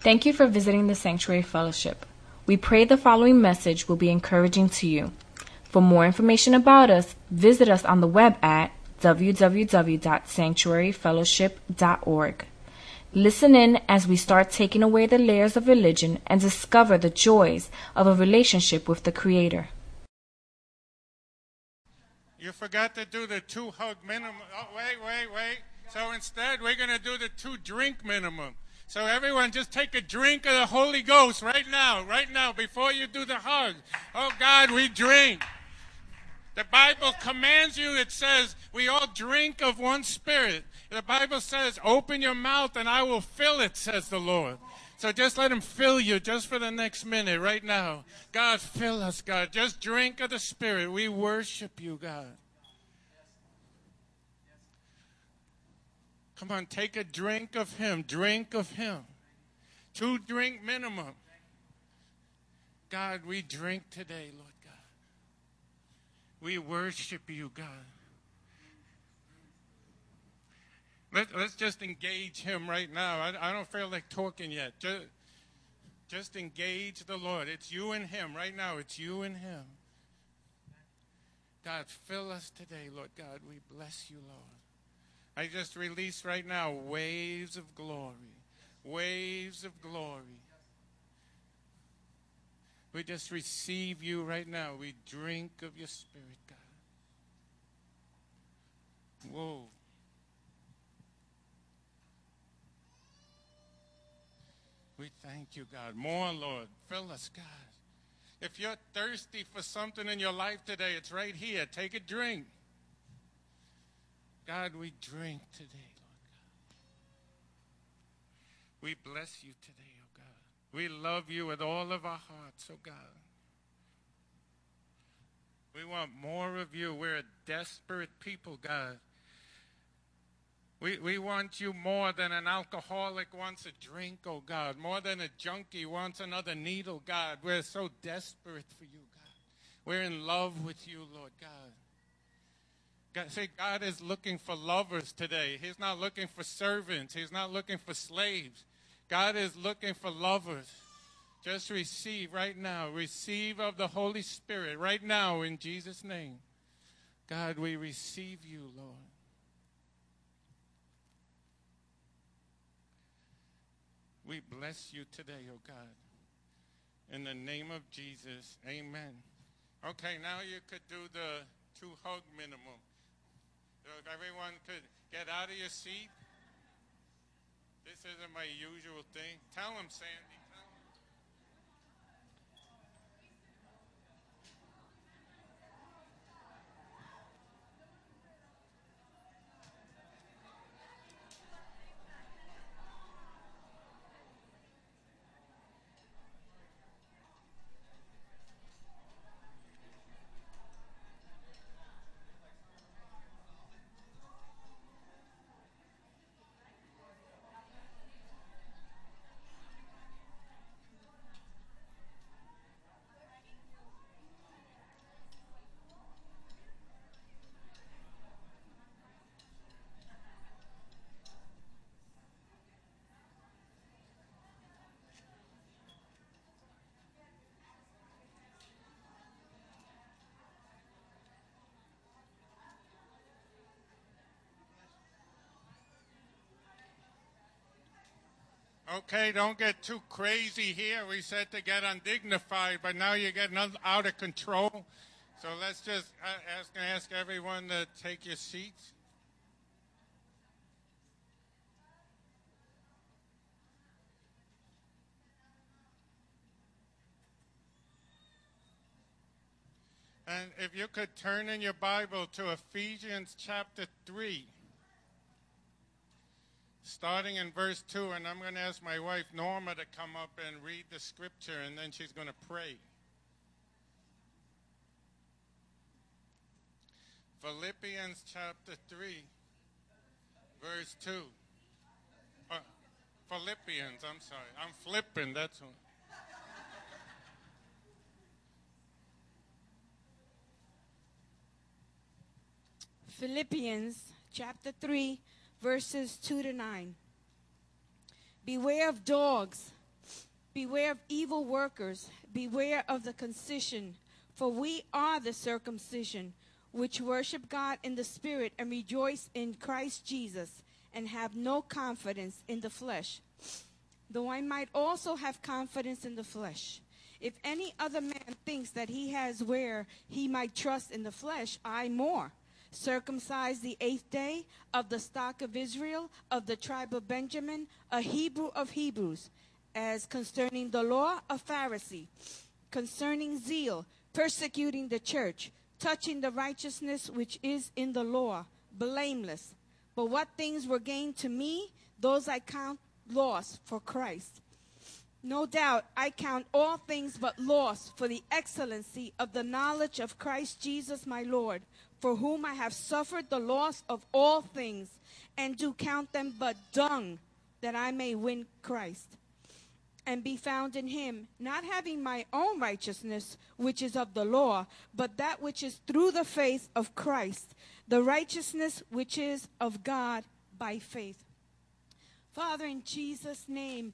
Thank you for visiting the Sanctuary Fellowship. We pray the following message will be encouraging to you. For more information about us, visit us on the web at www.sanctuaryfellowship.org. Listen in as we start taking away the layers of religion and discover the joys of a relationship with the Creator. You forgot to do the two hug minimum. Oh, wait, wait, wait. So instead, we're going to do the two drink minimum. So everyone just take a drink of the Holy Ghost right now, right now, before you do the hug. Oh God, we drink. The Bible commands you, it says, we all drink of one spirit. The Bible says, open your mouth and I will fill it, says the Lord. So just let him fill you just for the next minute right now. God, fill us, God. Just drink of the Spirit. We worship you, God. Come on, take a drink of Him. Drink of Him. Two drink minimum. God, we drink today, Lord God. We worship you, God. Let, us just engage Him right now. I, I, don't feel like talking yet. Just, just engage the Lord. It's you and Him right now. It's you and Him. God, fill us today, Lord God. We bless you, Lord. I just release right now waves of glory. Waves of glory. We just receive you right now. We drink of your spirit, God. Whoa. We thank you, God. More, Lord. Fill us, God. If you're thirsty for something in your life today, it's right here. Take a drink. God, we drink today, Lord God. We bless you today, oh God. We love you with all of our hearts, oh God. We want more of you. We're a desperate people, God. We, we want you more than an alcoholic wants a drink, oh God. More than a junkie wants another needle, God. We're so desperate for you, God. We're in love with you, Lord God. God, say God is looking for lovers today. He's not looking for servants. He's not looking for slaves. God is looking for lovers. Just receive right now. Receive of the Holy Spirit right now in Jesus' name. God, we receive you, Lord. We bless you today, oh God. In the name of Jesus, amen. Okay, now you could do the two hug minimum. So if everyone could get out of your seat. This isn't my usual thing. Tell them, Sandy. Okay, don't get too crazy here. We said to get undignified, but now you're getting out of control. So let's just uh, ask, ask everyone to take your seats. And if you could turn in your Bible to Ephesians chapter 3 starting in verse 2, and I'm going to ask my wife Norma to come up and read the scripture, and then she's going to pray. Philippians chapter 3, verse 2. Uh, Philippians, I'm sorry. I'm flipping, that's one. Philippians chapter 3, verses 2 to 9. Beware of dogs, Beware of evil workers, beware of the concision, for we are the circumcision, which worship God in the Spirit and rejoice in Christ Jesus, and have no confidence in the flesh. Though I might also have confidence in the flesh. If any other man thinks that he has where he might trust in the flesh, I more. Circumcised the eighth day of the stock of Israel, of the tribe of Benjamin, a Hebrew of Hebrews, as concerning the law, a Pharisee, concerning zeal, persecuting the church, touching the righteousness which is in the law, blameless. But what things were gained to me, those I count loss for Christ. No doubt I count all things but loss for the excellency of the knowledge of Christ Jesus my Lord, for whom I have suffered the loss of all things, and do count them but dung, that I may win Christ and be found in him, not having my own righteousness, which is of the law, but that which is through the faith of Christ, the righteousness which is of God by faith. Father, in Jesus' name,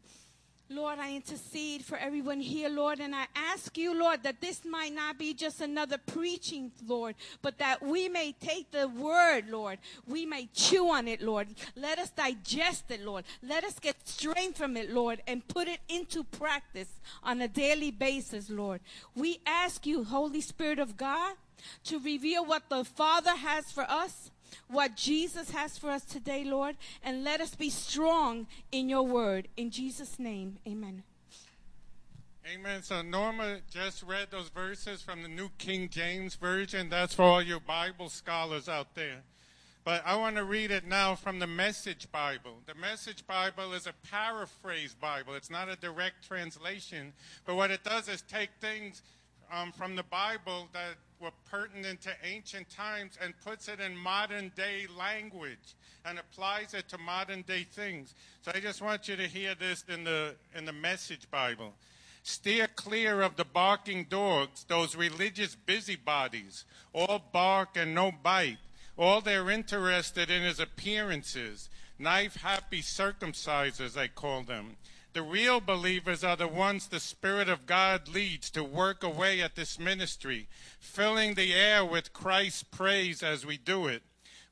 Lord, I intercede for everyone here, Lord, and I ask you, Lord, that this might not be just another preaching, Lord, but that we may take the word, Lord. We may chew on it, Lord. Let us digest it, Lord. Let us get strength from it, Lord, and put it into practice on a daily basis, Lord. We ask you, Holy Spirit of God, to reveal what the Father has for us what Jesus has for us today, Lord, and let us be strong in your word. In Jesus' name, amen. Amen. So Norma just read those verses from the New King James Version. That's for all your Bible scholars out there. But I want to read it now from the Message Bible. The Message Bible is a paraphrase Bible. It's not a direct translation. But what it does is take things um, from the Bible that were pertinent to ancient times and puts it in modern day language and applies it to modern day things. So I just want you to hear this in the in the message Bible. Steer clear of the barking dogs, those religious busybodies, all bark and no bite. All they're interested in is appearances. Knife happy circumcisers, I call them. The real believers are the ones the Spirit of God leads to work away at this ministry, filling the air with Christ's praise as we do it.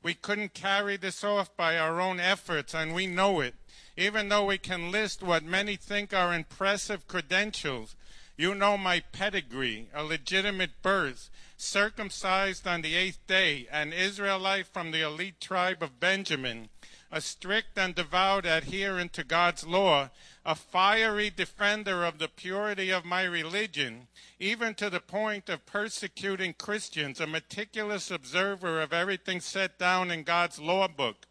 We couldn't carry this off by our own efforts, and we know it. Even though we can list what many think are impressive credentials, you know my pedigree, a legitimate birth, circumcised on the eighth day, an Israelite from the elite tribe of Benjamin, a strict and devout adherent to God's law, a fiery defender of the purity of my religion, even to the point of persecuting Christians, a meticulous observer of everything set down in God's law book.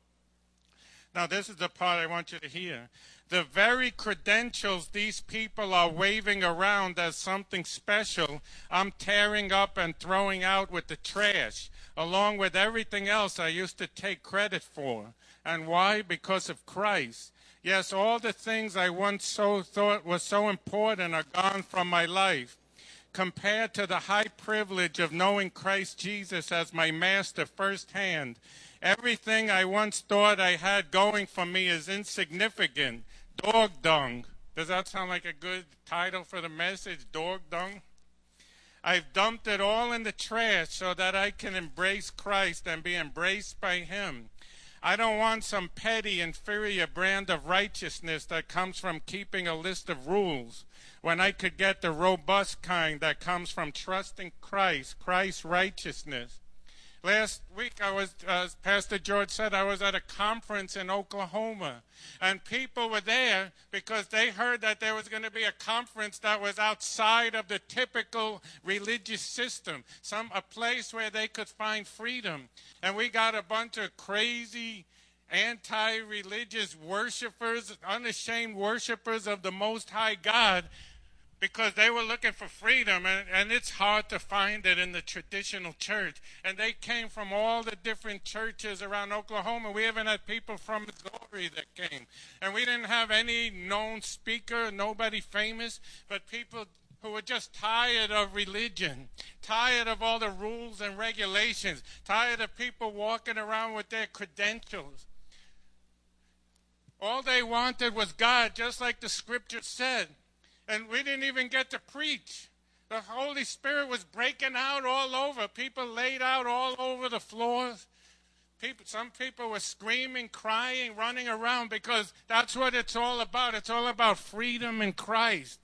Now, this is the part I want you to hear. The very credentials these people are waving around as something special, I'm tearing up and throwing out with the trash, along with everything else I used to take credit for. And why? Because of Christ. Yes, all the things I once so thought were so important are gone from my life. Compared to the high privilege of knowing Christ Jesus as my master firsthand, everything I once thought I had going for me is insignificant. Dog dung. Does that sound like a good title for the message? Dog dung? I've dumped it all in the trash so that I can embrace Christ and be embraced by Him. I don't want some petty, inferior brand of righteousness that comes from keeping a list of rules when I could get the robust kind that comes from trusting Christ, Christ's righteousness. Last week, I was, uh, as Pastor George said, I was at a conference in Oklahoma, and people were there because they heard that there was going to be a conference that was outside of the typical religious system, some a place where they could find freedom. And we got a bunch of crazy anti-religious worshipers, unashamed worshipers of the Most High God because they were looking for freedom, and, and it's hard to find it in the traditional church. And they came from all the different churches around Oklahoma. We even had people from Missouri that came. And we didn't have any known speaker, nobody famous, but people who were just tired of religion, tired of all the rules and regulations, tired of people walking around with their credentials. All they wanted was God, just like the scripture said. And we didn't even get to preach. The Holy Spirit was breaking out all over. People laid out all over the floors. People, some people were screaming, crying, running around because that's what it's all about. It's all about freedom in Christ.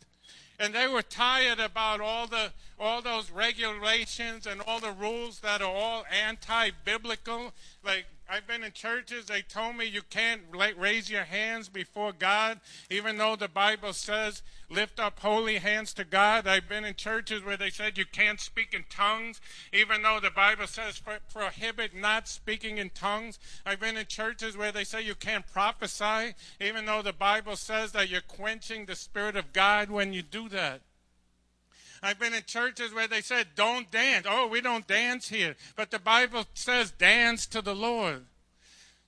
And they were tired about all the all those regulations and all the rules that are all anti-biblical. Like I've been in churches, they told me you can't raise your hands before God, even though the Bible says lift up holy hands to God. I've been in churches where they said you can't speak in tongues, even though the Bible says prohibit not speaking in tongues. I've been in churches where they say you can't prophesy, even though the Bible says that you're quenching the Spirit of God when you do that. I've been in churches where they said, don't dance. Oh, we don't dance here. But the Bible says, dance to the Lord.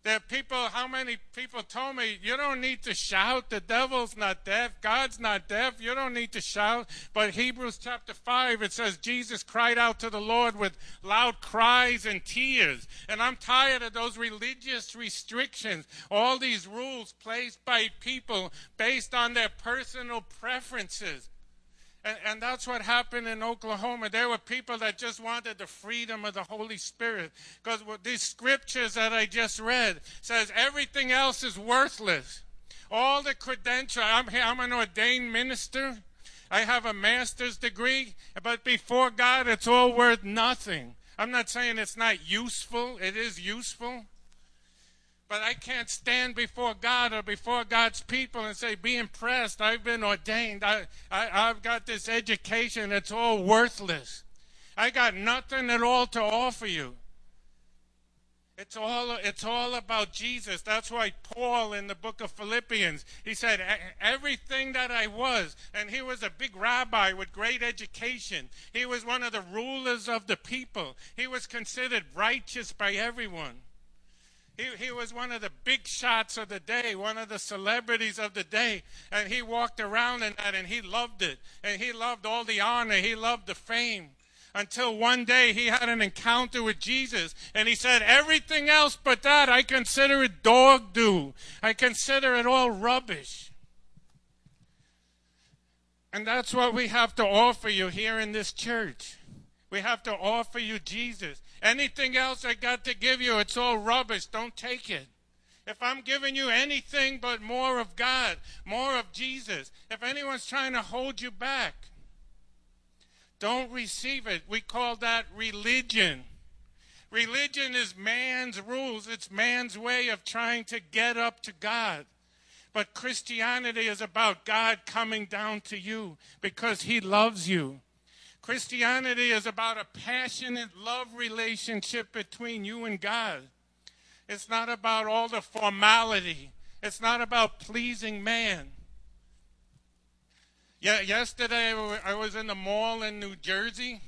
There are people, how many people told me, you don't need to shout. The devil's not deaf. God's not deaf. You don't need to shout. But Hebrews chapter 5, it says, Jesus cried out to the Lord with loud cries and tears. And I'm tired of those religious restrictions, all these rules placed by people based on their personal preferences. And, and, that's what happened in Oklahoma. There were people that just wanted the freedom of the Holy Spirit. Because these scriptures that I just read says everything else is worthless. All the credentials. I'm, I'm an ordained minister. I have a master's degree. But before God, it's all worth nothing. I'm not saying it's not useful. It is useful. But I can't stand before God or before God's people and say, be impressed. I've been ordained. I, I, I've got this education. It's all worthless. I got nothing at all to offer you. It's all, it's all about Jesus. That's why Paul in the book of Philippians, he said, everything that I was, and he was a big rabbi with great education. He was one of the rulers of the people. He was considered righteous by everyone. He, he was one of the big shots of the day, one of the celebrities of the day. And he walked around in that and he loved it. And he loved all the honor, he loved the fame. Until one day he had an encounter with Jesus and he said, Everything else but that, I consider it dog do. I consider it all rubbish. And that's what we have to offer you here in this church. We have to offer you Jesus. Anything else I got to give you, it's all rubbish. Don't take it. If I'm giving you anything but more of God, more of Jesus, if anyone's trying to hold you back, don't receive it. We call that religion. Religion is man's rules, it's man's way of trying to get up to God. But Christianity is about God coming down to you because he loves you. Christianity is about a passionate love relationship between you and God. It's not about all the formality. It's not about pleasing man. Yeah, yesterday I was in the mall in New Jersey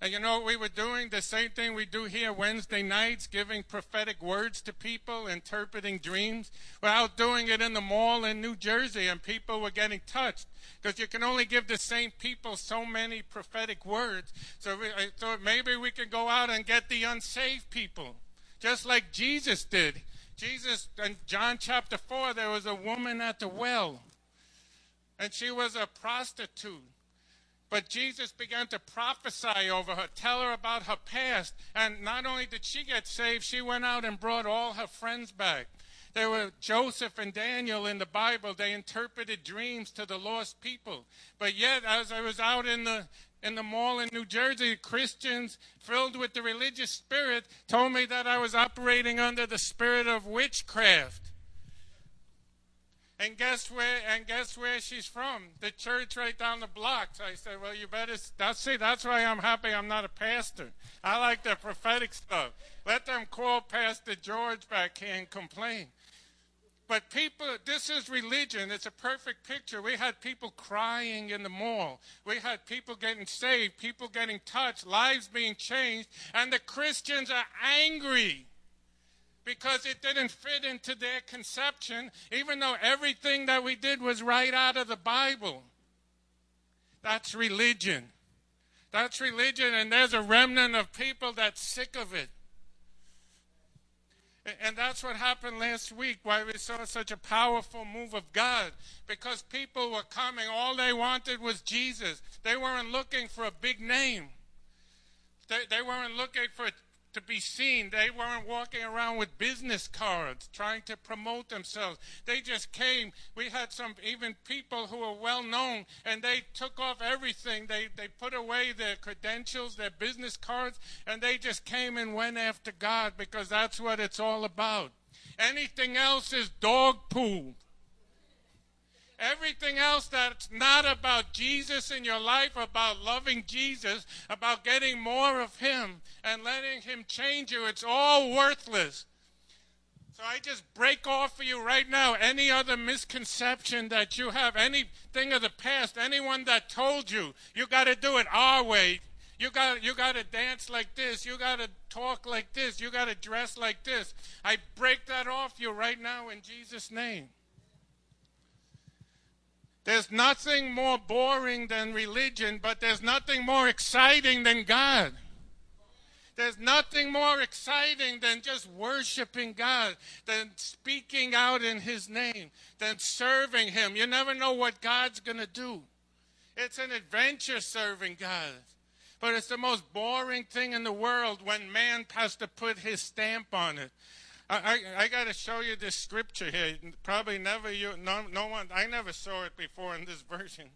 and you know what we were doing? The same thing we do here Wednesday nights, giving prophetic words to people, interpreting dreams. We're out doing it in the mall in New Jersey, and people were getting touched. Because you can only give the same people so many prophetic words. So thought maybe we could go out and get the unsaved people, just like Jesus did. Jesus, in John chapter 4, there was a woman at the well, and she was a prostitute. But Jesus began to prophesy over her, tell her about her past. And not only did she get saved, she went out and brought all her friends back. There were Joseph and Daniel in the Bible. They interpreted dreams to the lost people. But yet, as I was out in the in the mall in New Jersey, Christians filled with the religious spirit told me that I was operating under the spirit of witchcraft. And guess where? And guess where she's from? The church right down the block. So I said, "Well, you better." That's see. That's why I'm happy. I'm not a pastor. I like the prophetic stuff. Let them call Pastor George back here and complain. But people, this is religion. It's a perfect picture. We had people crying in the mall. We had people getting saved, people getting touched, lives being changed, and the Christians are angry because it didn't fit into their conception, even though everything that we did was right out of the Bible. That's religion. That's religion, and there's a remnant of people that's sick of it. And that's what happened last week, why we saw such a powerful move of God. Because people were coming, all they wanted was Jesus. They weren't looking for a big name, they, they weren't looking for to be seen. They weren't walking around with business cards trying to promote themselves. They just came. We had some even people who were well known and they took off everything. They they put away their credentials, their business cards, and they just came and went after God because that's what it's all about. Anything else is dog poo. Everything else that's not about Jesus in your life, about loving Jesus, about getting more of Him and letting Him change you, it's all worthless. So I just break off for you right now any other misconception that you have, anything of the past, anyone that told you you got to do it our way. You got you got to dance like this. You got to talk like this. You got to dress like this. I break that off you right now in Jesus' name. There's nothing more boring than religion, but there's nothing more exciting than God. There's nothing more exciting than just worshiping God, than speaking out in His name, than serving Him. You never know what God's going to do. It's an adventure serving God. But it's the most boring thing in the world when man has to put his stamp on it. I, I, I got to show you this scripture here. Probably never you, no, no one, I never saw it before in this version.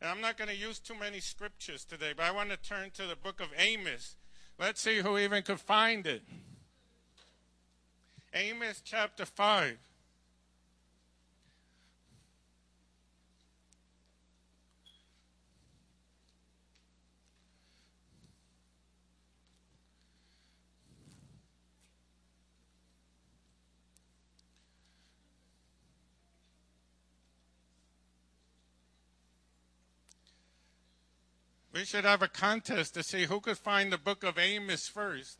And I'm not going to use too many scriptures today, but I want to turn to the book of Amos. Let's see who even could find it. Amos chapter 5. We should have a contest to see who could find the book of Amos first.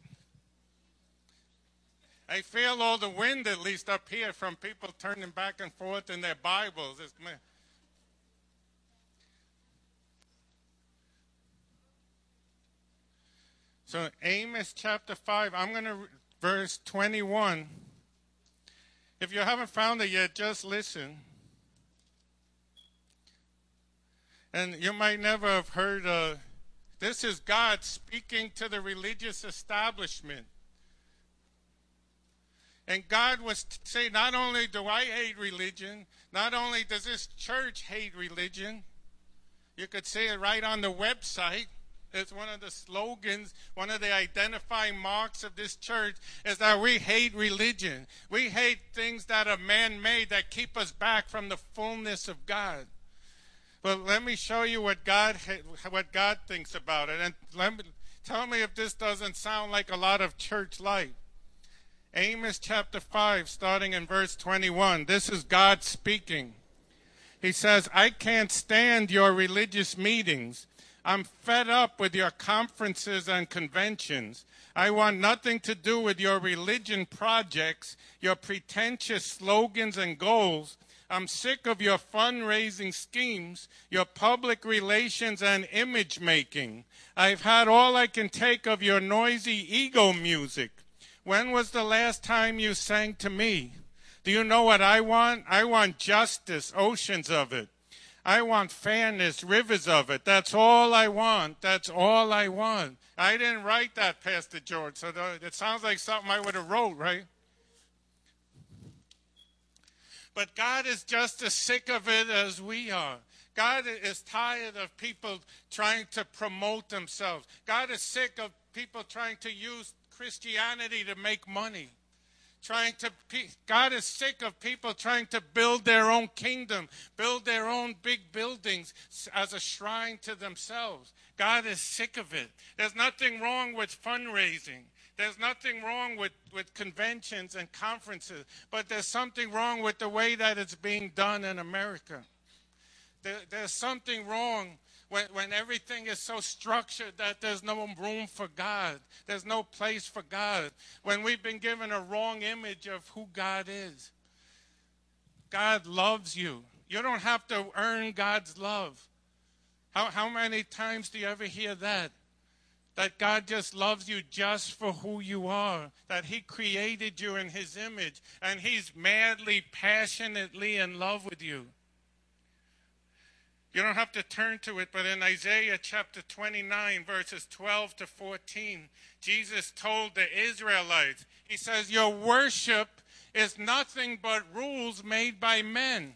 I feel all the wind, at least up here, from people turning back and forth in their Bibles. It's, so, Amos chapter 5, I'm going to, verse 21. If you haven't found it yet, just listen. And you might never have heard, this is God speaking to the religious establishment. And God was saying, not only do I hate religion, not only does this church hate religion, you could see it right on the website. It's one of the slogans, one of the identifying marks of this church is that we hate religion. We hate things that are man made that keep us back from the fullness of God. But let me show you what God what God thinks about it, and let me tell me if this doesn't sound like a lot of church life. Amos chapter 5, starting in verse 21. This is God speaking. He says, I can't stand your religious meetings. I'm fed up with your conferences and conventions. I want nothing to do with your religion projects, your pretentious slogans and goals I'm sick of your fundraising schemes, your public relations, and image making. I've had all I can take of your noisy ego music. When was the last time you sang to me? Do you know what I want? I want justice, oceans of it. I want fairness, rivers of it. That's all I want. That's all I want. I didn't write that, Pastor George, so it sounds like something I would have wrote, right? But God is just as sick of it as we are. God is tired of people trying to promote themselves. God is sick of people trying to use Christianity to make money. Trying to, God is sick of people trying to build their own kingdom, build their own big buildings as a shrine to themselves. God is sick of it. There's nothing wrong with fundraising. There's nothing wrong with, with conventions and conferences, but there's something wrong with the way that it's being done in America. There, there's something wrong when, when everything is so structured that there's no room for God. There's no place for God. When we've been given a wrong image of who God is. God loves you. You don't have to earn God's love. How, how many times do you ever hear that? That God just loves you just for who you are, that He created you in His image, and He's madly, passionately in love with you. You don't have to turn to it, but in Isaiah chapter 29, verses 12 to 14, Jesus told the Israelites, He says, Your worship is nothing but rules made by men.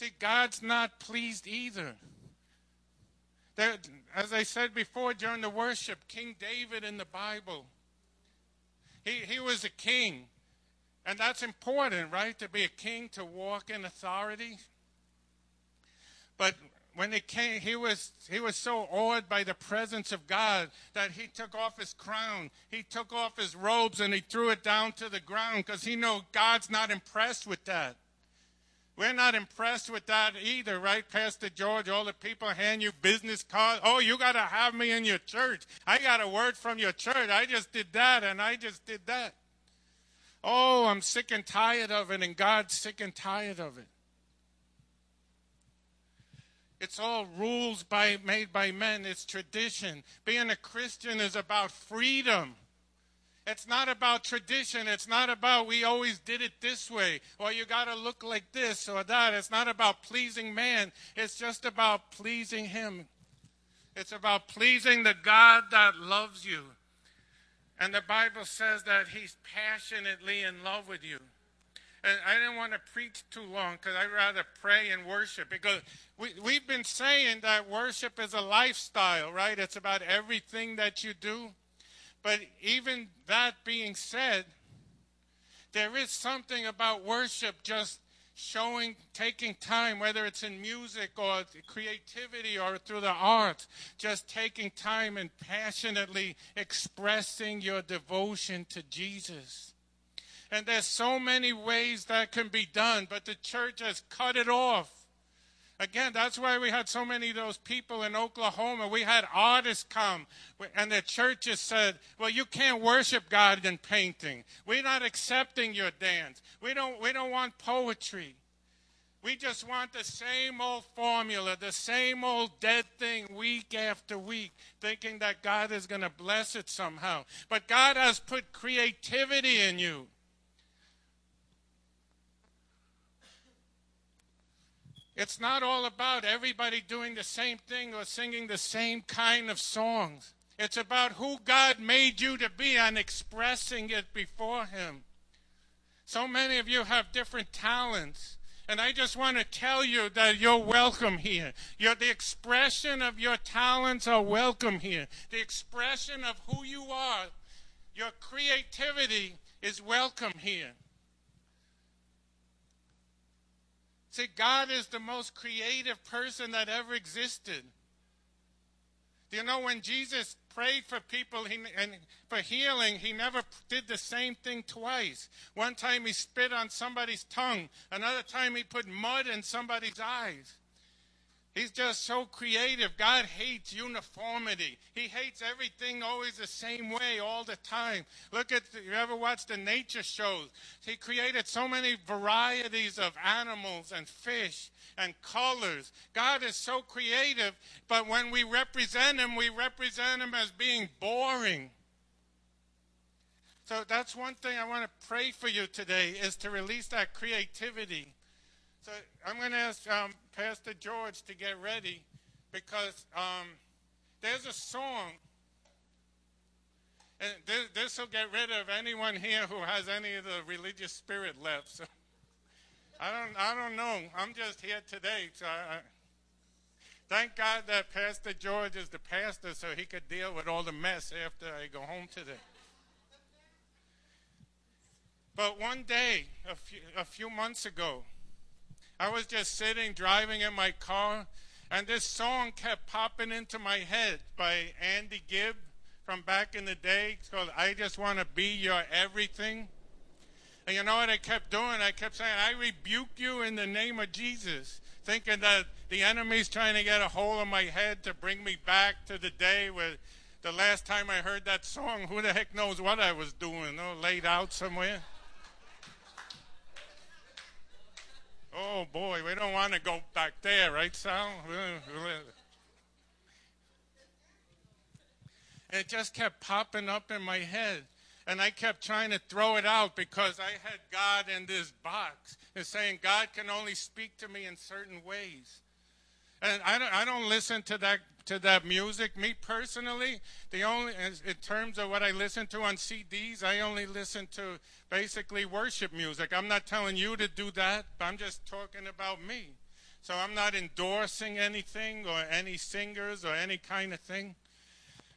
See, God's not pleased either. There, as I said before during the worship, King David in the Bible, he, he was a king. And that's important, right? To be a king, to walk in authority. But when it came, he was, he was so awed by the presence of God that he took off his crown, he took off his robes, and he threw it down to the ground because he knew God's not impressed with that. We're not impressed with that either, right, Pastor George? All the people hand you business cards. Oh, you got to have me in your church. I got a word from your church. I just did that and I just did that. Oh, I'm sick and tired of it, and God's sick and tired of it. It's all rules by, made by men. It's tradition. Being a Christian is about freedom. It's not about tradition. It's not about we always did it this way or you got to look like this or that. It's not about pleasing man. It's just about pleasing Him. It's about pleasing the God that loves you. And the Bible says that He's passionately in love with you. And I didn't want to preach too long because I'd rather pray and worship because we, we've been saying that worship is a lifestyle, right? It's about everything that you do. But even that being said, there is something about worship just showing, taking time, whether it's in music or creativity or through the arts, just taking time and passionately expressing your devotion to Jesus. And there's so many ways that can be done, but the church has cut it off. Again, that's why we had so many of those people in Oklahoma. We had artists come, and the churches said, Well, you can't worship God in painting. We're not accepting your dance. We don't, we don't want poetry. We just want the same old formula, the same old dead thing week after week, thinking that God is going to bless it somehow. But God has put creativity in you. It's not all about everybody doing the same thing or singing the same kind of songs. It's about who God made you to be and expressing it before Him. So many of you have different talents. And I just want to tell you that you're welcome here. You're, the expression of your talents are welcome here. The expression of who you are, your creativity is welcome here. See, God is the most creative person that ever existed. Do you know when Jesus prayed for people he, and for healing, he never did the same thing twice. One time he spit on somebody's tongue, another time he put mud in somebody's eyes. He's just so creative. God hates uniformity. He hates everything always the same way all the time. Look at, you ever watched the nature shows? He created so many varieties of animals and fish and colors. God is so creative, but when we represent Him, we represent Him as being boring. So that's one thing I want to pray for you today is to release that creativity. So I'm going to ask um, Pastor George to get ready because um, there's a song. And this will get rid of anyone here who has any of the religious spirit left. So I don't, I don't know. I'm just here today. So I, I, thank God that Pastor George is the pastor so he could deal with all the mess after I go home today. But one day, a few, a few months ago, I was just sitting, driving in my car, and this song kept popping into my head by Andy Gibb from back in the day. It's called I Just Want to Be Your Everything. And you know what I kept doing? I kept saying, I rebuke you in the name of Jesus, thinking that the enemy's trying to get a hold of my head to bring me back to the day where the last time I heard that song, who the heck knows what I was doing? Oh, laid out somewhere. Oh boy, we don't want to go back there, right, Sal? it just kept popping up in my head. And I kept trying to throw it out because I had God in this box and saying God can only speak to me in certain ways. And I don't, I don't listen to that to that music. Me personally, the only in terms of what I listen to on CDs, I only listen to basically worship music. I'm not telling you to do that, but I'm just talking about me. So I'm not endorsing anything or any singers or any kind of thing.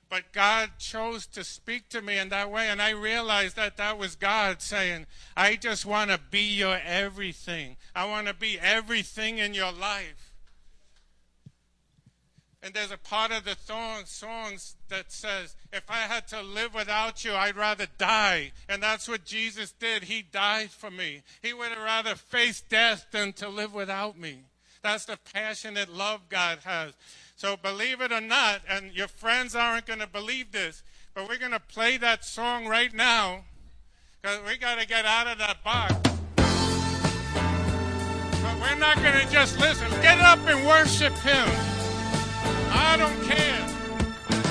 But God chose to speak to me in that way, and I realized that that was God saying, I just want to be your everything. I want to be everything in your life. And there's a part of the song, songs that says, If I had to live without you, I'd rather die. And that's what Jesus did. He died for me. He would have rather faced death than to live without me. That's the passionate love God has. So believe it or not, and your friends aren't going to believe this, but we're going to play that song right now because we got to get out of that box. But we're not going to just listen. Get up and worship Him. I don't care.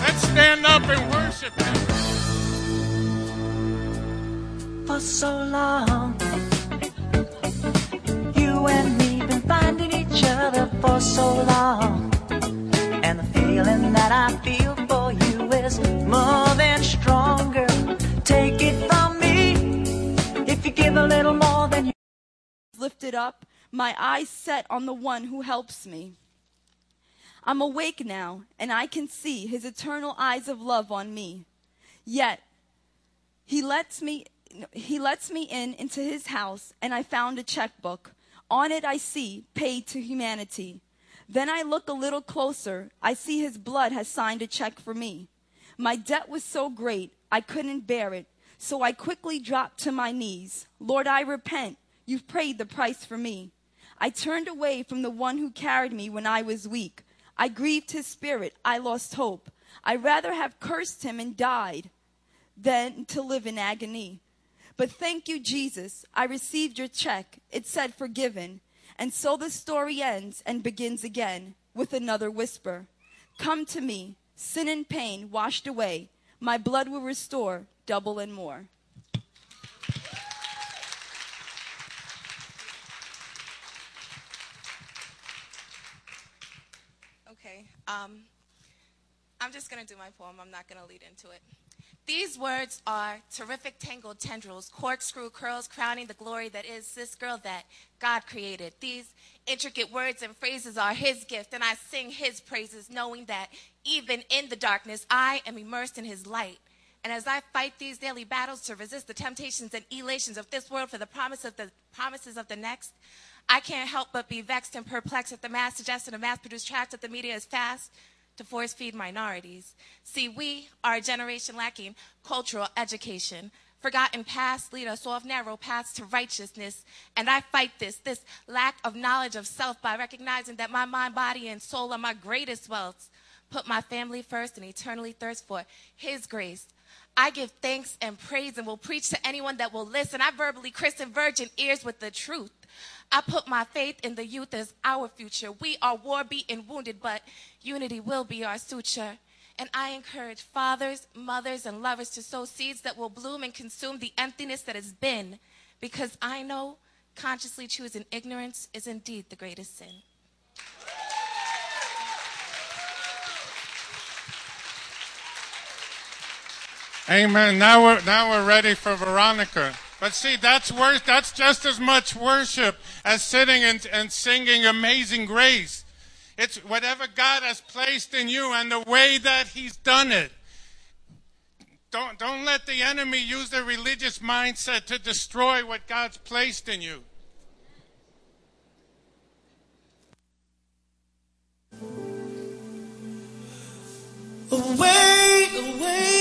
Let's stand up and worship Him. For so long, you and me been finding each other for so long. And the feeling that I feel for you is more than stronger. Take it from me. If you give a little more than you lifted up, my eyes set on the one who helps me. I'm awake now, and I can see his eternal eyes of love on me. Yet, he lets me, he lets me in into his house, and I found a checkbook. On it I see, paid to humanity. Then I look a little closer. I see his blood has signed a check for me. My debt was so great, I couldn't bear it. So I quickly dropped to my knees. Lord, I repent. You've paid the price for me. I turned away from the one who carried me when I was weak. I grieved his spirit. I lost hope. I'd rather have cursed him and died than to live in agony. But thank you, Jesus. I received your check. It said forgiven. And so the story ends and begins again with another whisper Come to me, sin and pain washed away. My blood will restore double and more. Okay. Um, I'm just going to do my poem. I'm not going to lead into it. These words are terrific tangled tendrils, corkscrew curls crowning the glory that is this girl that God created. These intricate words and phrases are His gift, and I sing His praises, knowing that even in the darkness, I am immersed in His light. And as I fight these daily battles to resist the temptations and elations of this world for the promise of the promises of the next, I can't help but be vexed and perplexed at the mass suggestion of mass-produced tracts that the media is fast to force feed minorities. See, we are a generation lacking cultural education. Forgotten past lead us off narrow paths to righteousness. And I fight this, this lack of knowledge of self by recognizing that my mind, body, and soul are my greatest wealths. Put my family first and eternally thirst for His grace. I give thanks and praise and will preach to anyone that will listen. I verbally christen virgin ears with the truth. I put my faith in the youth as our future. We are war beaten, wounded, but unity will be our suture. And I encourage fathers, mothers, and lovers to sow seeds that will bloom and consume the emptiness that has been, because I know consciously choosing ignorance is indeed the greatest sin. Amen. Now we're, now we're ready for Veronica. But see, that's worth, that's just as much worship as sitting and, and singing Amazing Grace. It's whatever God has placed in you and the way that He's done it. Don't, don't let the enemy use the religious mindset to destroy what God's placed in you. Away, away.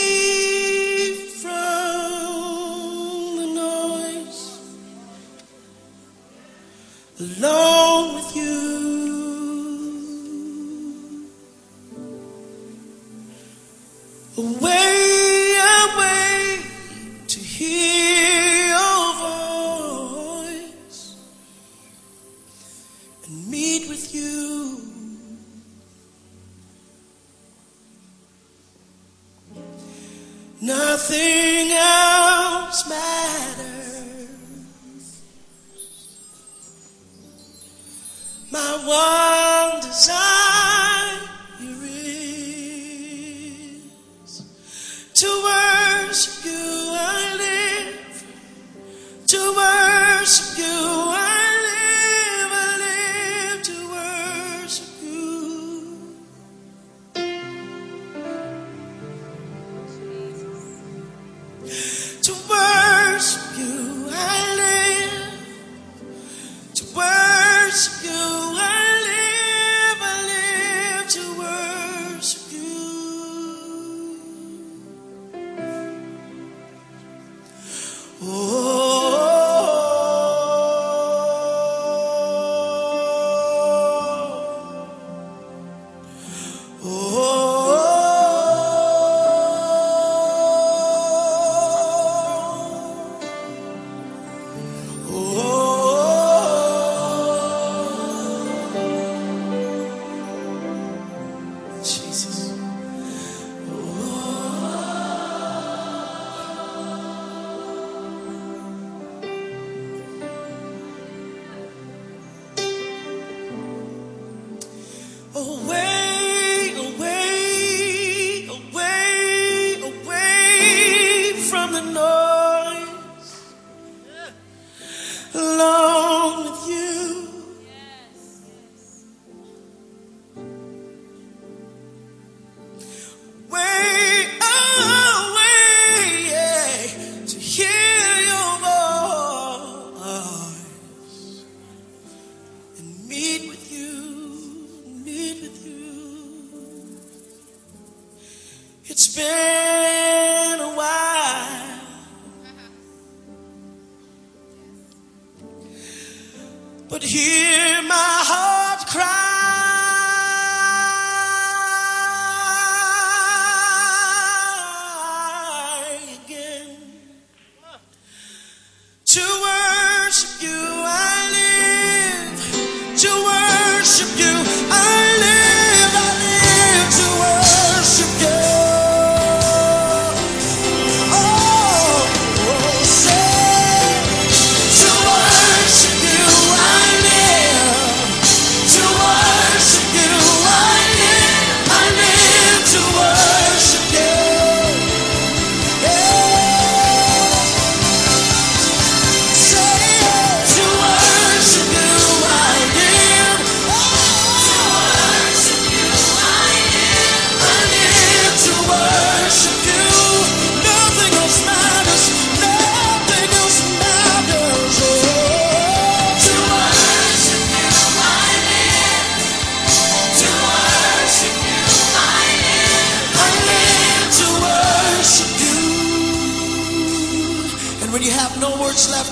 With you. Away,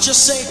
just say,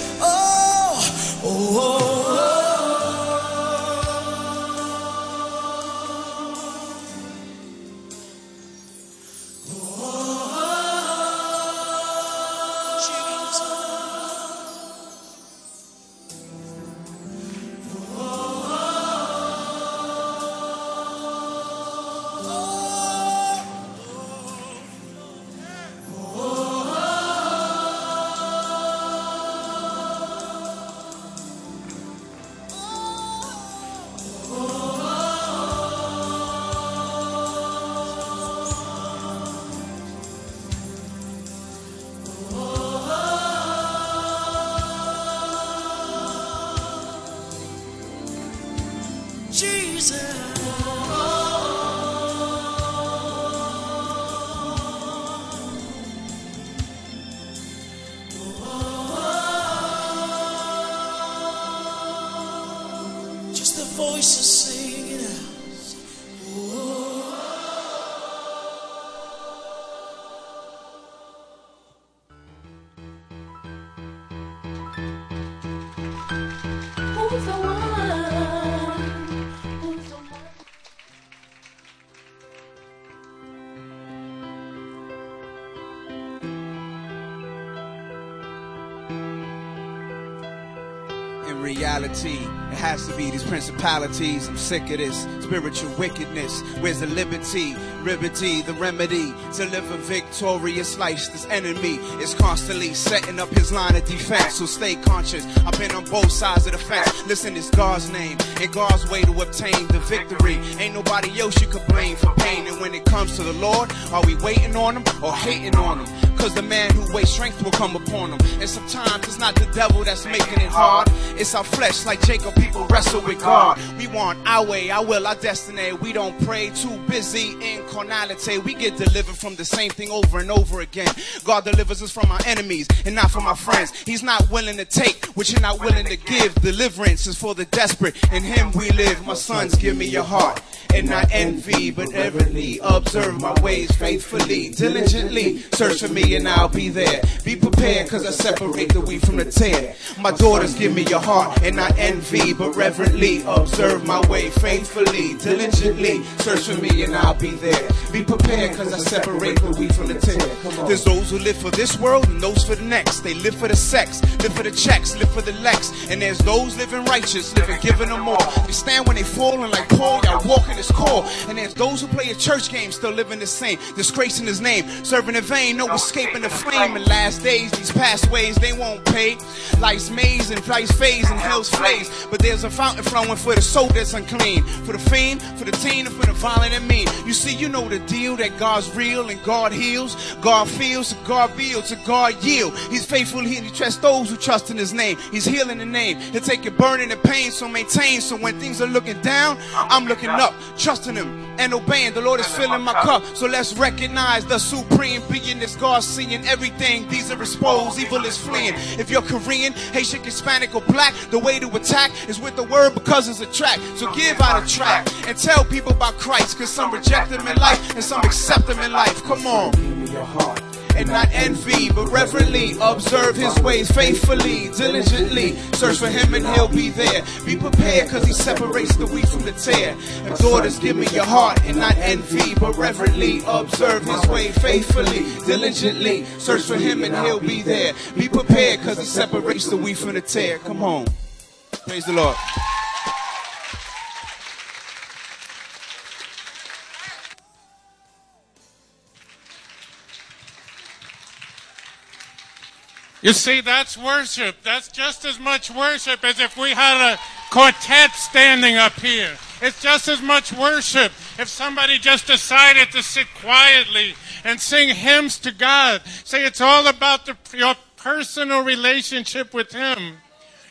reality. Has to be these principalities. I'm sick of this spiritual wickedness. Where's the liberty, liberty, the remedy to live a victorious life? This enemy is constantly setting up his line of defense. So stay conscious. I've been on both sides of the fence. Listen, it's God's name and God's way to obtain the victory. Ain't nobody else you could blame for pain. And when it comes to the Lord, are we waiting on him or hating on him? Cause the man who wastes strength will come upon him. And sometimes it's not the devil that's making it hard. It's our flesh, like Jacob, people wrestle with God. We want our way, our will, our destiny. We don't pray, too busy in carnality. We get delivered from the same thing over and over again. God delivers us from our enemies and not from our friends. He's not willing to take what you're not willing to give. Deliverance is for the desperate. In Him we live. My sons, give me your heart and not envy, but reverently observe my ways faithfully, diligently. Search for me and I'll be there. Be prepared, cause I separate the wheat from the tare. My daughters, give me your heart and not envy, but reverently observe my way faithfully, diligently. Search for me and I'll be there. Be prepared, cause I separate the wheat from the tare. There's those who live for this world and those for the next. They live for the sex, live for the checks, live for the Lex. And there's those living righteous, living giving them all. They stand when they fall and like Paul, y'all walking his core. And there's those who play a church game, still living the same, disgracing his name, serving in vain, no escaping the flame. In last days, these past ways, they won't pay. Life's maze and life's phase and hell's flays. But there's a fountain flowing for the soul that's unclean, for the fiend, for the teen, and for the violent and mean. You see, you know the deal that God's real and God heals, God feels, God builds, and God yield. He's faithful, he, he trusts those who trust in his name. He's healing the name. He'll take your burden and pain, so maintain. So when things are looking down, I'm looking up, trusting him and obeying. The Lord is filling my cup. So let's recognize the supreme being is God seeing everything. These are exposed, evil is fleeing. If you're Korean, Haitian, Hispanic, or black, the way to attack is with the word because it's a track. So give out a track and tell people about Christ, cause some reject him in life and some accept him in life. Come on. And not envy, but reverently observe his ways faithfully, diligently. Search for him and he'll be there. Be prepared because he separates the wheat from the tare. And daughters, give me your heart and not envy, but reverently observe his way faithfully, diligently. Search for him and he'll be there. Be prepared because he separates the wheat from the tare. Come on. Praise the Lord. You see, that's worship. That's just as much worship as if we had a quartet standing up here. It's just as much worship if somebody just decided to sit quietly and sing hymns to God. Say it's all about the, your personal relationship with Him.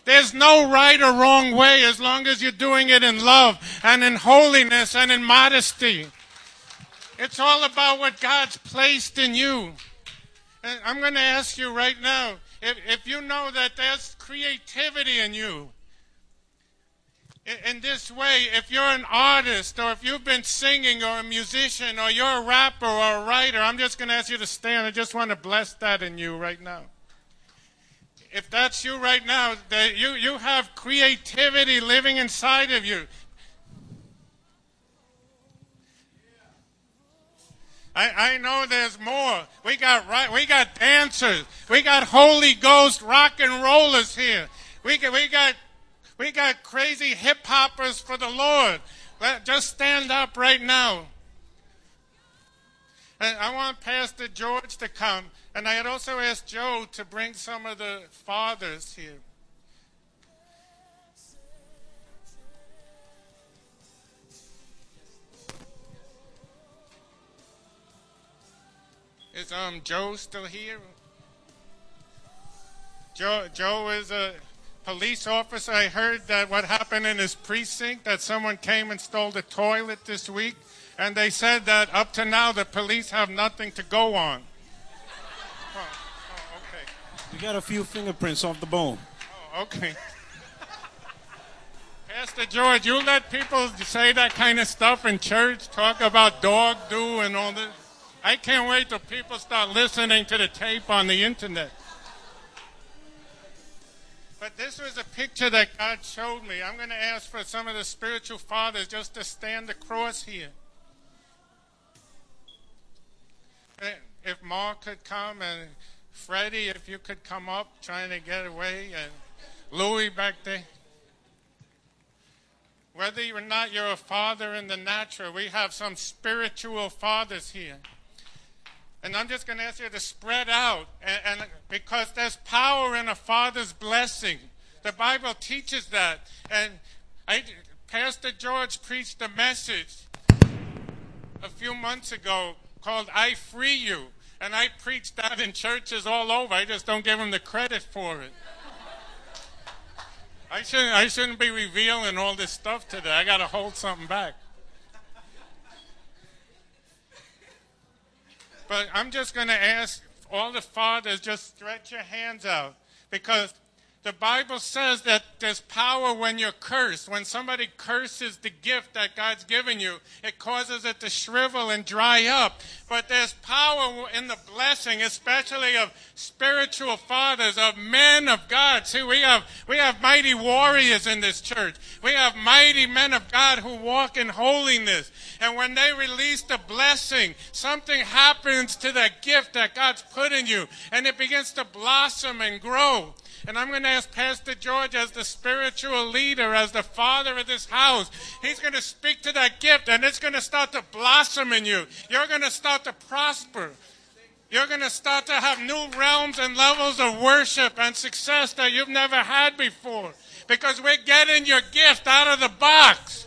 There's no right or wrong way as long as you're doing it in love and in holiness and in modesty. It's all about what God's placed in you. I'm going to ask you right now if, if you know that there's creativity in you, in, in this way, if you're an artist or if you've been singing or a musician or you're a rapper or a writer, I'm just going to ask you to stand. I just want to bless that in you right now. If that's you right now, that you, you have creativity living inside of you. I, I know there's more. We got right, we got dancers. We got Holy Ghost rock and rollers here. We got, we got, we got crazy hip hoppers for the Lord. Let, just stand up right now. And I want Pastor George to come, and I had also asked Joe to bring some of the fathers here. Is um Joe still here? Joe Joe is a police officer. I heard that what happened in his precinct that someone came and stole the toilet this week, and they said that up to now the police have nothing to go on. Oh, oh, okay. We got a few fingerprints off the bone. Oh, okay. Pastor George, you let people say that kind of stuff in church, talk about dog do and all this. I can't wait till people start listening to the tape on the internet. But this was a picture that God showed me. I'm going to ask for some of the spiritual fathers just to stand across here. Uh, If Mark could come and Freddie, if you could come up trying to get away, and Louis back there. whether or not you're a father in the natural, we have some spiritual fathers here. And I'm just going to ask you to spread out, and, and because there's power in a father's blessing. The Bible teaches that. And I, Pastor George preached a message a few months ago called I Free You. And I preached that in churches all over. I just don't give him the credit for it. I shouldn't, I shouldn't be revealing all this stuff today. I got to hold something back. But I'm just going to ask all the fathers just stretch your hands out because the Bible says that there's power when you're cursed. When somebody curses the gift that God's given you, it causes it to shrivel and dry up. But there's power in the blessing, especially of spiritual fathers, of men of God. See, we have, we have mighty warriors in this church. We have mighty men of God who walk in holiness. And when they release the blessing, something happens to that gift that God's put in you, and it begins to blossom and grow. And I'm going to ask Pastor George, as the spiritual leader, as the father of this house, he's going to speak to that gift and it's going to start to blossom in you. You're going to start to prosper. You're going to start to have new realms and levels of worship and success that you've never had before because we're getting your gift out of the box.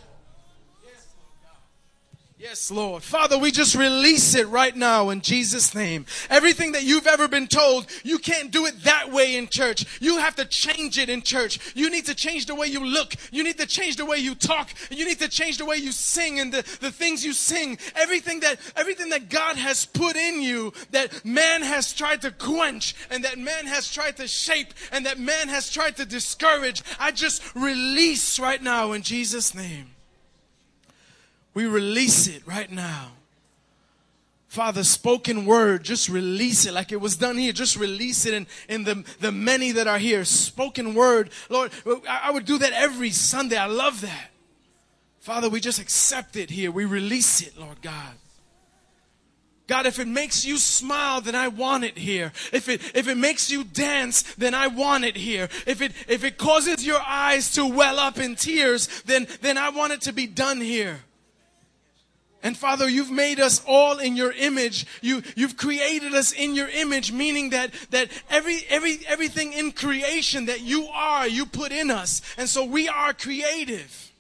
Yes, Lord. Father, we just release it right now in Jesus' name. Everything that you've ever been told, you can't do it that way in church. You have to change it in church. You need to change the way you look. You need to change the way you talk. You need to change the way you sing and the, the things you sing. Everything that, everything that God has put in you that man has tried to quench and that man has tried to shape and that man has tried to discourage. I just release right now in Jesus' name. We release it right now. Father, spoken word, just release it like it was done here. Just release it in, in the, the many that are here. Spoken word. Lord, I, would do that every Sunday. I love that. Father, we just accept it here. We release it, Lord God. God, if it makes you smile, then I want it here. If it, if it makes you dance, then I want it here. If it, if it causes your eyes to well up in tears, then, then I want it to be done here. And Father, you've made us all in your image. You, you've created us in your image, meaning that, that every, every, everything in creation that you are, you put in us. And so we are creative.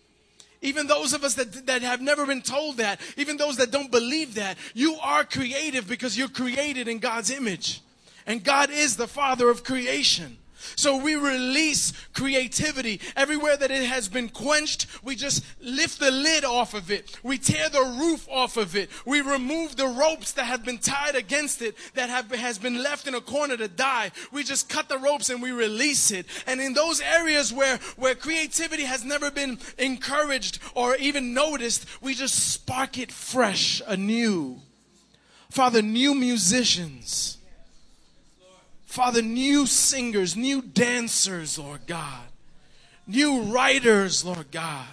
Even those of us that, that have never been told that, even those that don't believe that, you are creative because you're created in God's image. And God is the Father of creation. So we release creativity. Everywhere that it has been quenched, we just lift the lid off of it. We tear the roof off of it. We remove the ropes that have been tied against it that have, has been left in a corner to die. We just cut the ropes and we release it. And in those areas where, where creativity has never been encouraged or even noticed, we just spark it fresh, anew. Father, new musicians Father, new singers, new dancers, Lord God, new writers, Lord God.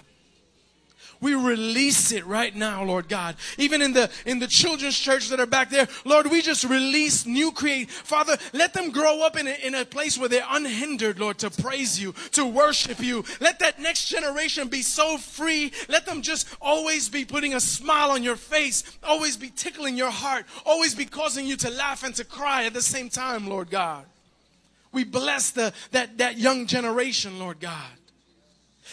We release it right now, Lord God. Even in the in the children's church that are back there, Lord, we just release new create. Father, let them grow up in a, in a place where they're unhindered, Lord, to praise you, to worship you. Let that next generation be so free. Let them just always be putting a smile on your face, always be tickling your heart, always be causing you to laugh and to cry at the same time, Lord God. We bless the that that young generation, Lord God.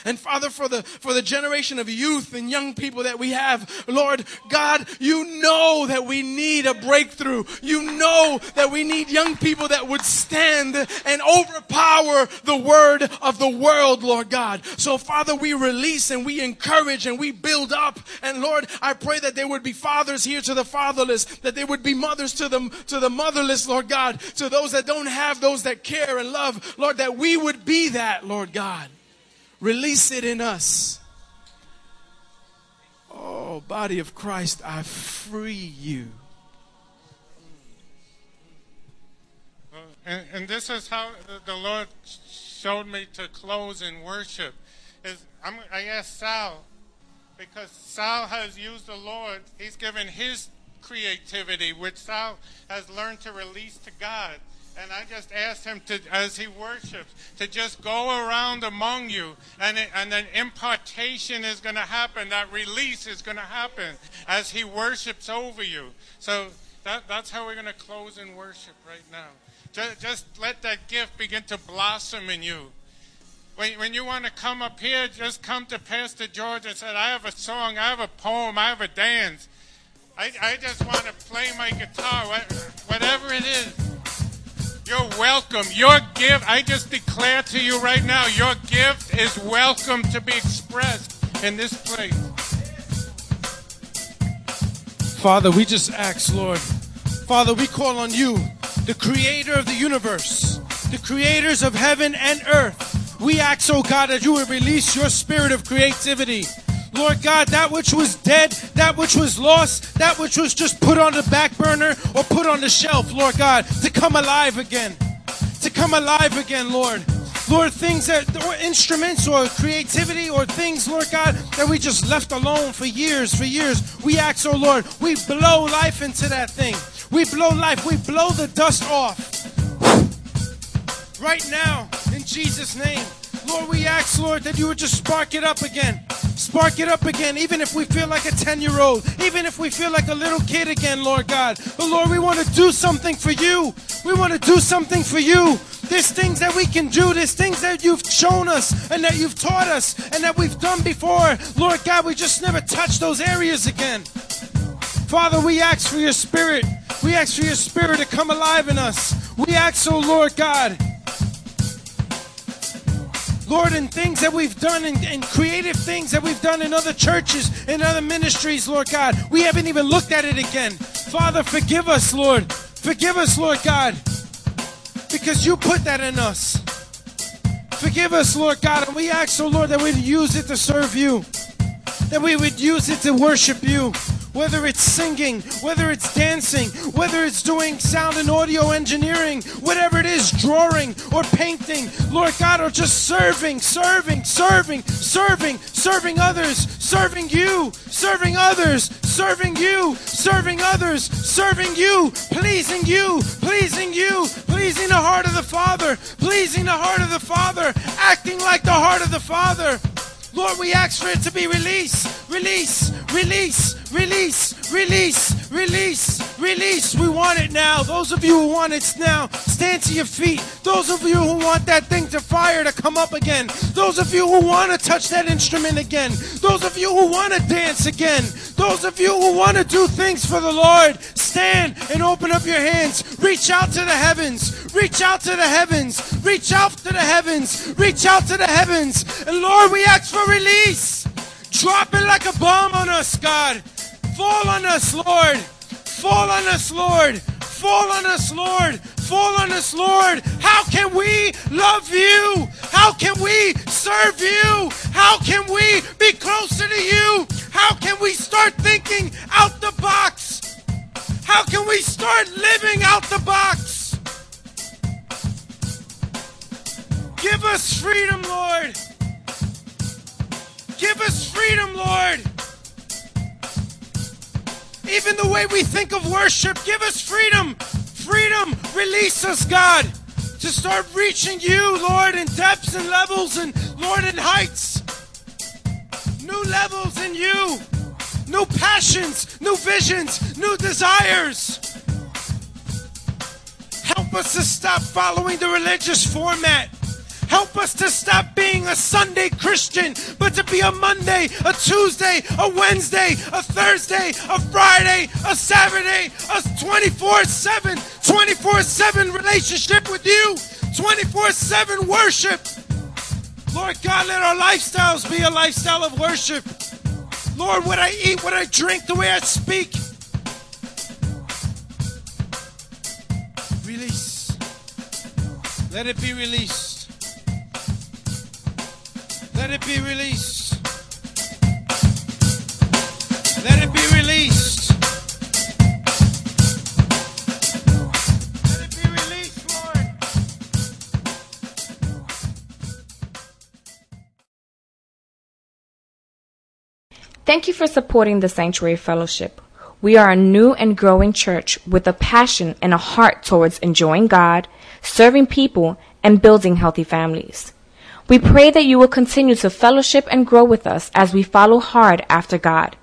And Father, for the, for the generation of youth and young people that we have, Lord God, you know that we need a breakthrough. You know that we need young people that would stand and overpower the word of the world, Lord God. So Father, we release and we encourage and we build up. And Lord, I pray that there would be fathers here to the fatherless, that there would be mothers to the, to the motherless, Lord God, to those that don't have, those that care and love, Lord, that we would be that, Lord God. Release it in us. Oh, body of Christ, I free you. Uh, and, and this is how the Lord showed me to close in worship. Is I'm, I asked Sal because Sal has used the Lord. He's given his creativity, which Sal has learned to release to God. And I just asked him to, as he worships, to just go around among you, and it, and an impartation is going to happen. That release is going to happen as he worships over you. So that, that's how we're going to close in worship right now. Just, just let that gift begin to blossom in you. When, when you want to come up here, just come to Pastor George and say, I have a song, I have a poem, I have a dance. I, I just want to play my guitar, whatever it is. You're welcome. Your gift, I just declare to you right now, your gift is welcome to be expressed in this place. Father, we just ask, Lord. Father, we call on you, the creator of the universe, the creators of heaven and earth. We ask, oh God, that you would release your spirit of creativity. Lord God, that which was dead, that which was lost, that which was just put on the back burner or put on the shelf, Lord God, to come alive again. To come alive again, Lord. Lord, things that, or instruments or creativity or things, Lord God, that we just left alone for years, for years. We ask, oh Lord, we blow life into that thing. We blow life, we blow the dust off. Right now, in Jesus' name. Lord, we ask, Lord, that you would just spark it up again. Spark it up again, even if we feel like a 10 year old, even if we feel like a little kid again, Lord God. But Lord, we want to do something for you. We want to do something for you. There's things that we can do, there's things that you've shown us and that you've taught us and that we've done before. Lord God, we just never touch those areas again. Father, we ask for your spirit. We ask for your spirit to come alive in us. We ask, oh Lord God, Lord, in things that we've done, and, and creative things that we've done in other churches, and other ministries, Lord God, we haven't even looked at it again. Father, forgive us, Lord. Forgive us, Lord God, because you put that in us. Forgive us, Lord God, and we ask, oh Lord, that we'd use it to serve you, that we would use it to worship you. Whether it's singing, whether it's dancing, whether it's doing sound and audio engineering, whatever it is, drawing or painting, Lord God, or just serving, serving, serving, serving, serving others, serving you, serving others, serving you, serving others, serving you, pleasing you, pleasing you, pleasing the heart of the Father, pleasing the heart of the Father, acting like the heart of the Father. Lord, we ask for it to be released, release, release, release, release, release, release. We want it now. Those of you who want it now, stand to your feet. Those of you who want that thing to fire to come up again. Those of you who want to touch that instrument again. Those of you who want to dance again. Those of you who want to do things for the Lord, stand and open up your hands. Reach out to the heavens. Reach out to the heavens. Reach out to the heavens. Reach out to the heavens. And Lord, we ask for release. Drop it like a bomb on us, God. Fall on us, Lord. Fall on us, Lord. Fall on us, Lord. Fall on us, Lord. How can we love you? How can we serve you? How can we be closer to you? How can we start thinking out the box? How can we start living out the box? Give us freedom, Lord. Give us freedom, Lord. Even the way we think of worship, give us freedom. Freedom. Release us, God, to start reaching you, Lord, in depths and levels and, Lord, in heights. New levels in you. New passions, new visions, new desires. Help us to stop following the religious format. Help us to stop being a Sunday Christian, but to be a Monday, a Tuesday, a Wednesday, a Thursday, a Friday, a Saturday, a 24 7, 24 7 relationship with you, 24 7 worship. Lord God, let our lifestyles be a lifestyle of worship. Lord, what I eat, what I drink, the way I speak. Release. Let it be released. Let it be released. Let it be released. Let it be released, Lord. Thank you for supporting the Sanctuary Fellowship. We are a new and growing church with a passion and a heart towards enjoying God, serving people, and building healthy families. We pray that you will continue to fellowship and grow with us as we follow hard after God.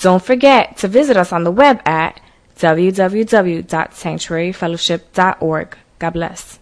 Don't forget to visit us on the web at www.sanctuaryfellowship.org. God bless.